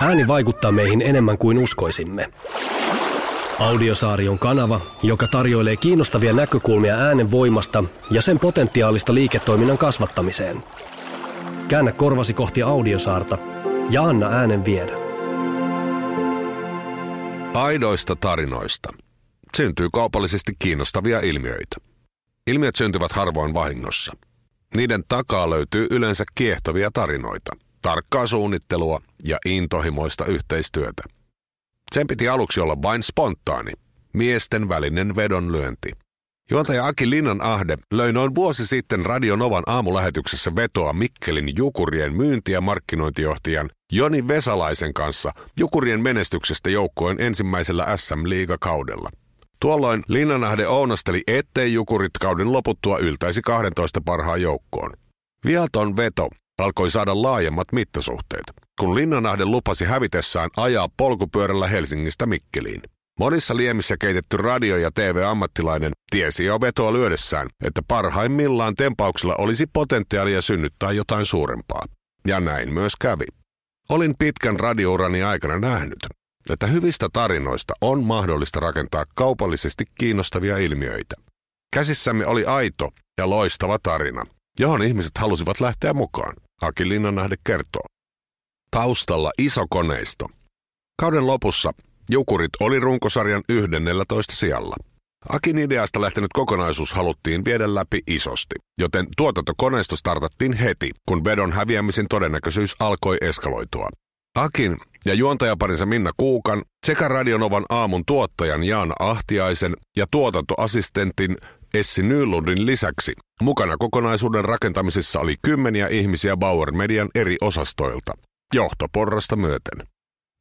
Ääni vaikuttaa meihin enemmän kuin uskoisimme. Audiosaari on kanava, joka tarjoilee kiinnostavia näkökulmia äänen voimasta ja sen potentiaalista liiketoiminnan kasvattamiseen. Käännä korvasi kohti Audiosaarta ja anna äänen viedä. Aidoista tarinoista syntyy kaupallisesti kiinnostavia ilmiöitä. Ilmiöt syntyvät harvoin vahingossa. Niiden takaa löytyy yleensä kiehtovia tarinoita, tarkkaa suunnittelua ja intohimoista yhteistyötä. Sen piti aluksi olla vain spontaani, miesten välinen vedonlyönti. Juontaja Aki Linnan Ahde löi noin vuosi sitten Radio Novan aamulähetyksessä vetoa Mikkelin Jukurien myynti- ja markkinointijohtajan Joni Vesalaisen kanssa Jukurien menestyksestä joukkojen ensimmäisellä SM-liigakaudella. Tuolloin Linnanahde ounasteli, ettei Jukurit kauden loputtua yltäisi 12 parhaan joukkoon. Viaton veto alkoi saada laajemmat mittasuhteet, kun Linnanahde lupasi hävitessään ajaa polkupyörällä Helsingistä Mikkeliin. Monissa liemissä keitetty radio- ja TV-ammattilainen tiesi jo vetoa lyödessään, että parhaimmillaan tempauksella olisi potentiaalia synnyttää jotain suurempaa. Ja näin myös kävi. Olin pitkän radiourani aikana nähnyt, että hyvistä tarinoista on mahdollista rakentaa kaupallisesti kiinnostavia ilmiöitä. Käsissämme oli aito ja loistava tarina, johon ihmiset halusivat lähteä mukaan, Aki Linnanahde kertoo. Taustalla iso koneisto. Kauden lopussa Jukurit oli runkosarjan 11 sijalla. Akin ideasta lähtenyt kokonaisuus haluttiin viedä läpi isosti, joten tuotantokoneisto startattiin heti, kun vedon häviämisen todennäköisyys alkoi eskaloitua. Akin ja juontajaparinsa Minna Kuukan sekä Radionovan aamun tuottajan Jaana Ahtiaisen ja tuotantoassistentin Essi Nylundin lisäksi mukana kokonaisuuden rakentamisessa oli kymmeniä ihmisiä Bauer Median eri osastoilta, johtoporrasta myöten.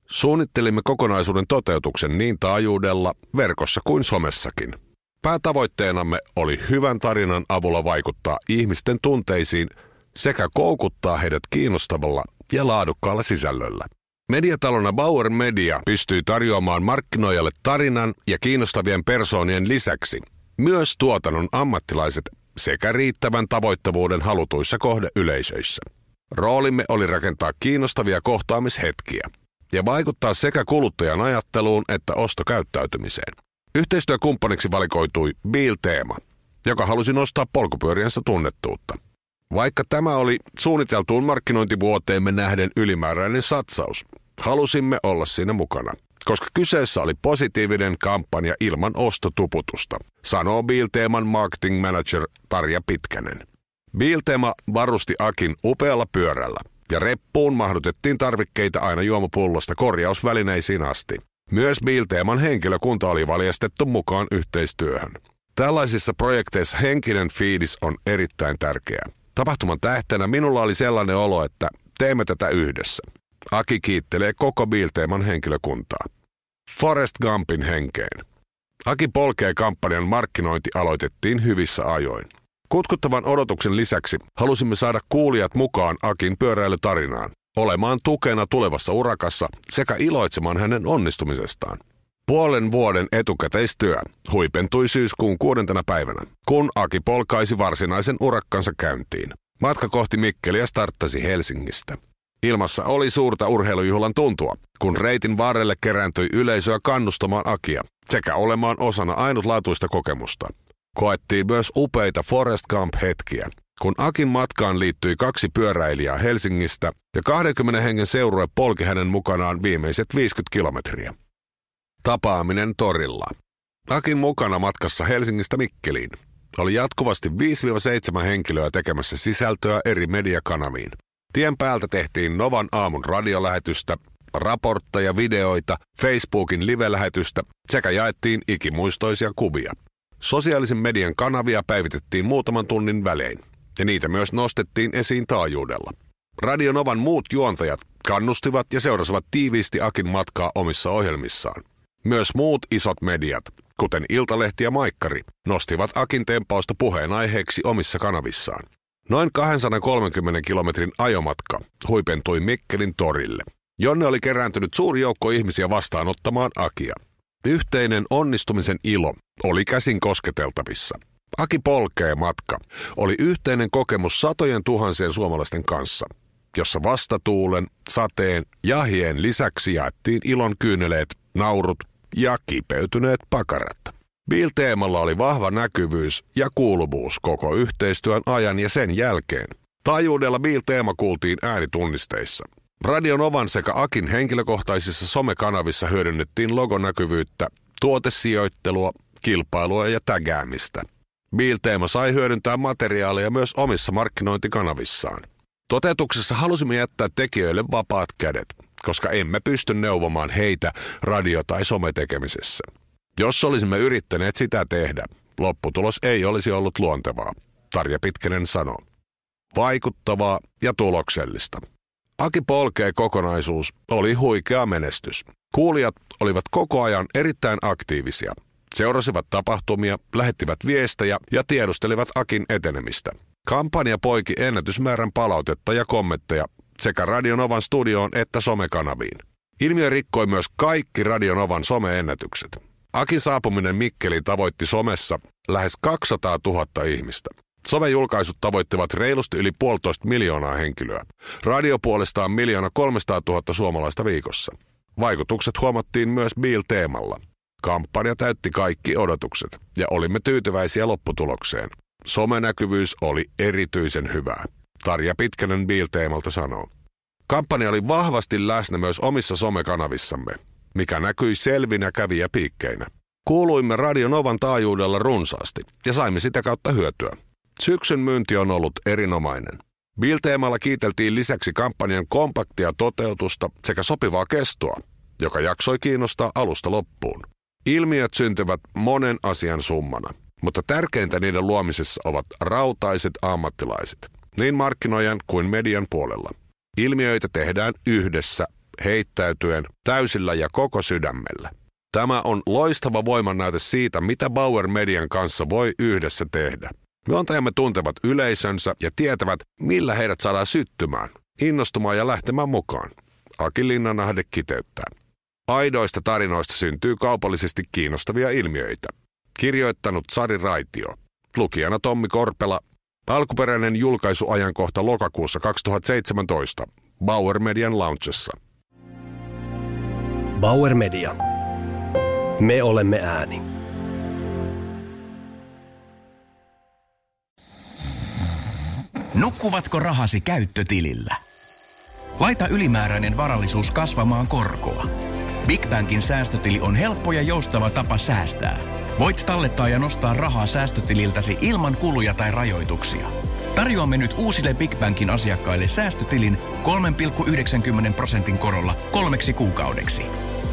Suunnittelimme kokonaisuuden toteutuksen niin taajuudella, verkossa kuin somessakin. Päätavoitteenamme oli hyvän tarinan avulla vaikuttaa ihmisten tunteisiin sekä koukuttaa heidät kiinnostavalla ja laadukkaalla sisällöllä. Mediatalona Bauer Media pystyy tarjoamaan markkinoijalle tarinan ja kiinnostavien persoonien lisäksi myös tuotannon ammattilaiset sekä riittävän tavoittavuuden halutuissa kohdeyleisöissä. Roolimme oli rakentaa kiinnostavia kohtaamishetkiä ja vaikuttaa sekä kuluttajan ajatteluun että ostokäyttäytymiseen. Yhteistyökumppaniksi valikoitui Bill Teema, joka halusi nostaa polkupyöriänsä tunnettuutta. Vaikka tämä oli suunniteltuun markkinointivuoteemme nähden ylimääräinen satsaus, halusimme olla siinä mukana, koska kyseessä oli positiivinen kampanja ilman ostotuputusta, sanoo Bill-teeman marketing manager Tarja Pitkänen. Bill-teema varusti Akin upealla pyörällä, ja reppuun mahdutettiin tarvikkeita aina juomapullosta korjausvälineisiin asti. Myös Bill-teeman henkilökunta oli valjastettu mukaan yhteistyöhön. Tällaisissa projekteissa henkinen fiilis on erittäin tärkeä. Tapahtuman tähtenä minulla oli sellainen olo, että teemme tätä yhdessä. Aki kiittelee koko Bill-teeman henkilökuntaa. Forest Gumpin henkeen. Aki polkee kampanjan markkinointi aloitettiin hyvissä ajoin. Kutkuttavan odotuksen lisäksi halusimme saada kuulijat mukaan Akin pyöräilytarinaan, olemaan tukena tulevassa urakassa sekä iloitsemaan hänen onnistumisestaan. Puolen vuoden etukäteistyö huipentui syyskuun kuudentena päivänä, kun Aki polkaisi varsinaisen urakkansa käyntiin. Matka kohti Mikkeliä starttasi Helsingistä. Ilmassa oli suurta urheilujuhlan tuntua, kun reitin varrelle kerääntyi yleisöä kannustamaan Akia sekä olemaan osana ainutlaatuista kokemusta. Koettiin myös upeita Forest Gump-hetkiä, kun Akin matkaan liittyi kaksi pyöräilijää Helsingistä ja 20 hengen seurue polki hänen mukanaan viimeiset 50 kilometriä. Tapaaminen torilla. Akin mukana matkassa Helsingistä Mikkeliin. Oli jatkuvasti 5-7 henkilöä tekemässä sisältöä eri mediakanaviin. Tien päältä tehtiin Novan aamun radiolähetystä, raportteja, videoita, Facebookin live-lähetystä sekä jaettiin ikimuistoisia kuvia. Sosiaalisen median kanavia päivitettiin muutaman tunnin välein, ja niitä myös nostettiin esiin taajuudella. Radio Novan muut juontajat kannustivat ja seurasivat tiiviisti Akin matkaa omissa ohjelmissaan. Myös muut isot mediat, kuten Iltalehti ja Maikkari, nostivat Akin tempausta puheenaiheeksi omissa kanavissaan. Noin 230 kilometrin ajomatka huipentui Mikkelin torille, jonne oli kerääntynyt suuri joukko ihmisiä vastaanottamaan Akia. Yhteinen onnistumisen ilo oli käsin kosketeltavissa. Aki polkee matka oli yhteinen kokemus satojen tuhansien suomalaisten kanssa, jossa vastatuulen, sateen ja hien lisäksi jaettiin ilon kyyneleet, naurut ja kipeytyneet pakarat. Bill-teemalla oli vahva näkyvyys ja kuuluvuus koko yhteistyön ajan ja sen jälkeen. Taajuudella Bill-teema kuultiin äänitunnisteissa. Radion Ovan sekä Akin henkilökohtaisissa somekanavissa hyödynnettiin logonäkyvyyttä, tuotesijoittelua, kilpailua ja tägäämistä. Bill-teema sai hyödyntää materiaalia myös omissa markkinointikanavissaan. Toteutuksessa halusimme jättää tekijöille vapaat kädet, koska emme pysty neuvomaan heitä radio- tai sometekemisessä. Jos olisimme yrittäneet sitä tehdä, lopputulos ei olisi ollut luontevaa, Tarja Pitkänen sanoo. Vaikuttavaa ja tuloksellista. Aki Polkee kokonaisuus oli huikea menestys. Kuulijat olivat koko ajan erittäin aktiivisia. Seurasivat tapahtumia, lähettivät viestejä ja tiedustelivat Akin etenemistä. Kampanja poiki ennätysmäärän palautetta ja kommentteja sekä Radionovan studioon että somekanaviin. Ilmiö rikkoi myös kaikki Radionovan someennätykset. Akin saapuminen Mikkeliin tavoitti somessa lähes 200 000 ihmistä. Somejulkaisut tavoittivat reilusti yli puolitoista miljoonaa henkilöä. Radio puolestaan miljoona 300 000 suomalaista viikossa. Vaikutukset huomattiin myös Bill-teemalla. Kampanja täytti kaikki odotukset ja olimme tyytyväisiä lopputulokseen. Somenäkyvyys oli erityisen hyvää. Tarja Pitkänen Bill-teemalta sanoo. Kampanja oli vahvasti läsnä myös omissa somekanavissamme, mikä näkyi selvinä käviä piikkeinä. Kuuluimme Radio Novan taajuudella runsaasti ja saimme sitä kautta hyötyä. Syksyn myynti on ollut erinomainen. Bill-teemalla kiiteltiin lisäksi kampanjan kompaktia toteutusta sekä sopivaa kestoa, joka jaksoi kiinnostaa alusta loppuun. Ilmiöt syntyvät monen asian summana, mutta tärkeintä niiden luomisessa ovat rautaiset ammattilaiset, niin markkinoijan kuin median puolella. Ilmiöitä tehdään yhdessä, heittäytyen, täysillä ja koko sydämellä. Tämä on loistava voimannäyte siitä, mitä Bauer Median kanssa voi yhdessä tehdä. Myöntäjämme tuntevat yleisönsä ja tietävät, millä heidät saadaan syttymään, innostumaan ja lähtemään mukaan. Aki Linnanahde kiteyttää. Aidoista tarinoista syntyy kaupallisesti kiinnostavia ilmiöitä. Kirjoittanut Sari Raitio. Lukijana Tommi Korpela. Alkuperäinen julkaisuajankohta lokakuussa 2017. Bauer Median launchessa. Bauer Media. Me olemme ääni. Nukkuvatko rahasi käyttötilillä? Laita ylimääräinen varallisuus kasvamaan korkoa. Big Bankin säästötili on helppo ja joustava tapa säästää. Voit tallettaa ja nostaa rahaa säästötililtäsi ilman kuluja tai rajoituksia. Tarjoamme nyt uusille Big Bankin asiakkaille säästötilin 3,90 prosentin korolla kolmeksi kuukaudeksi.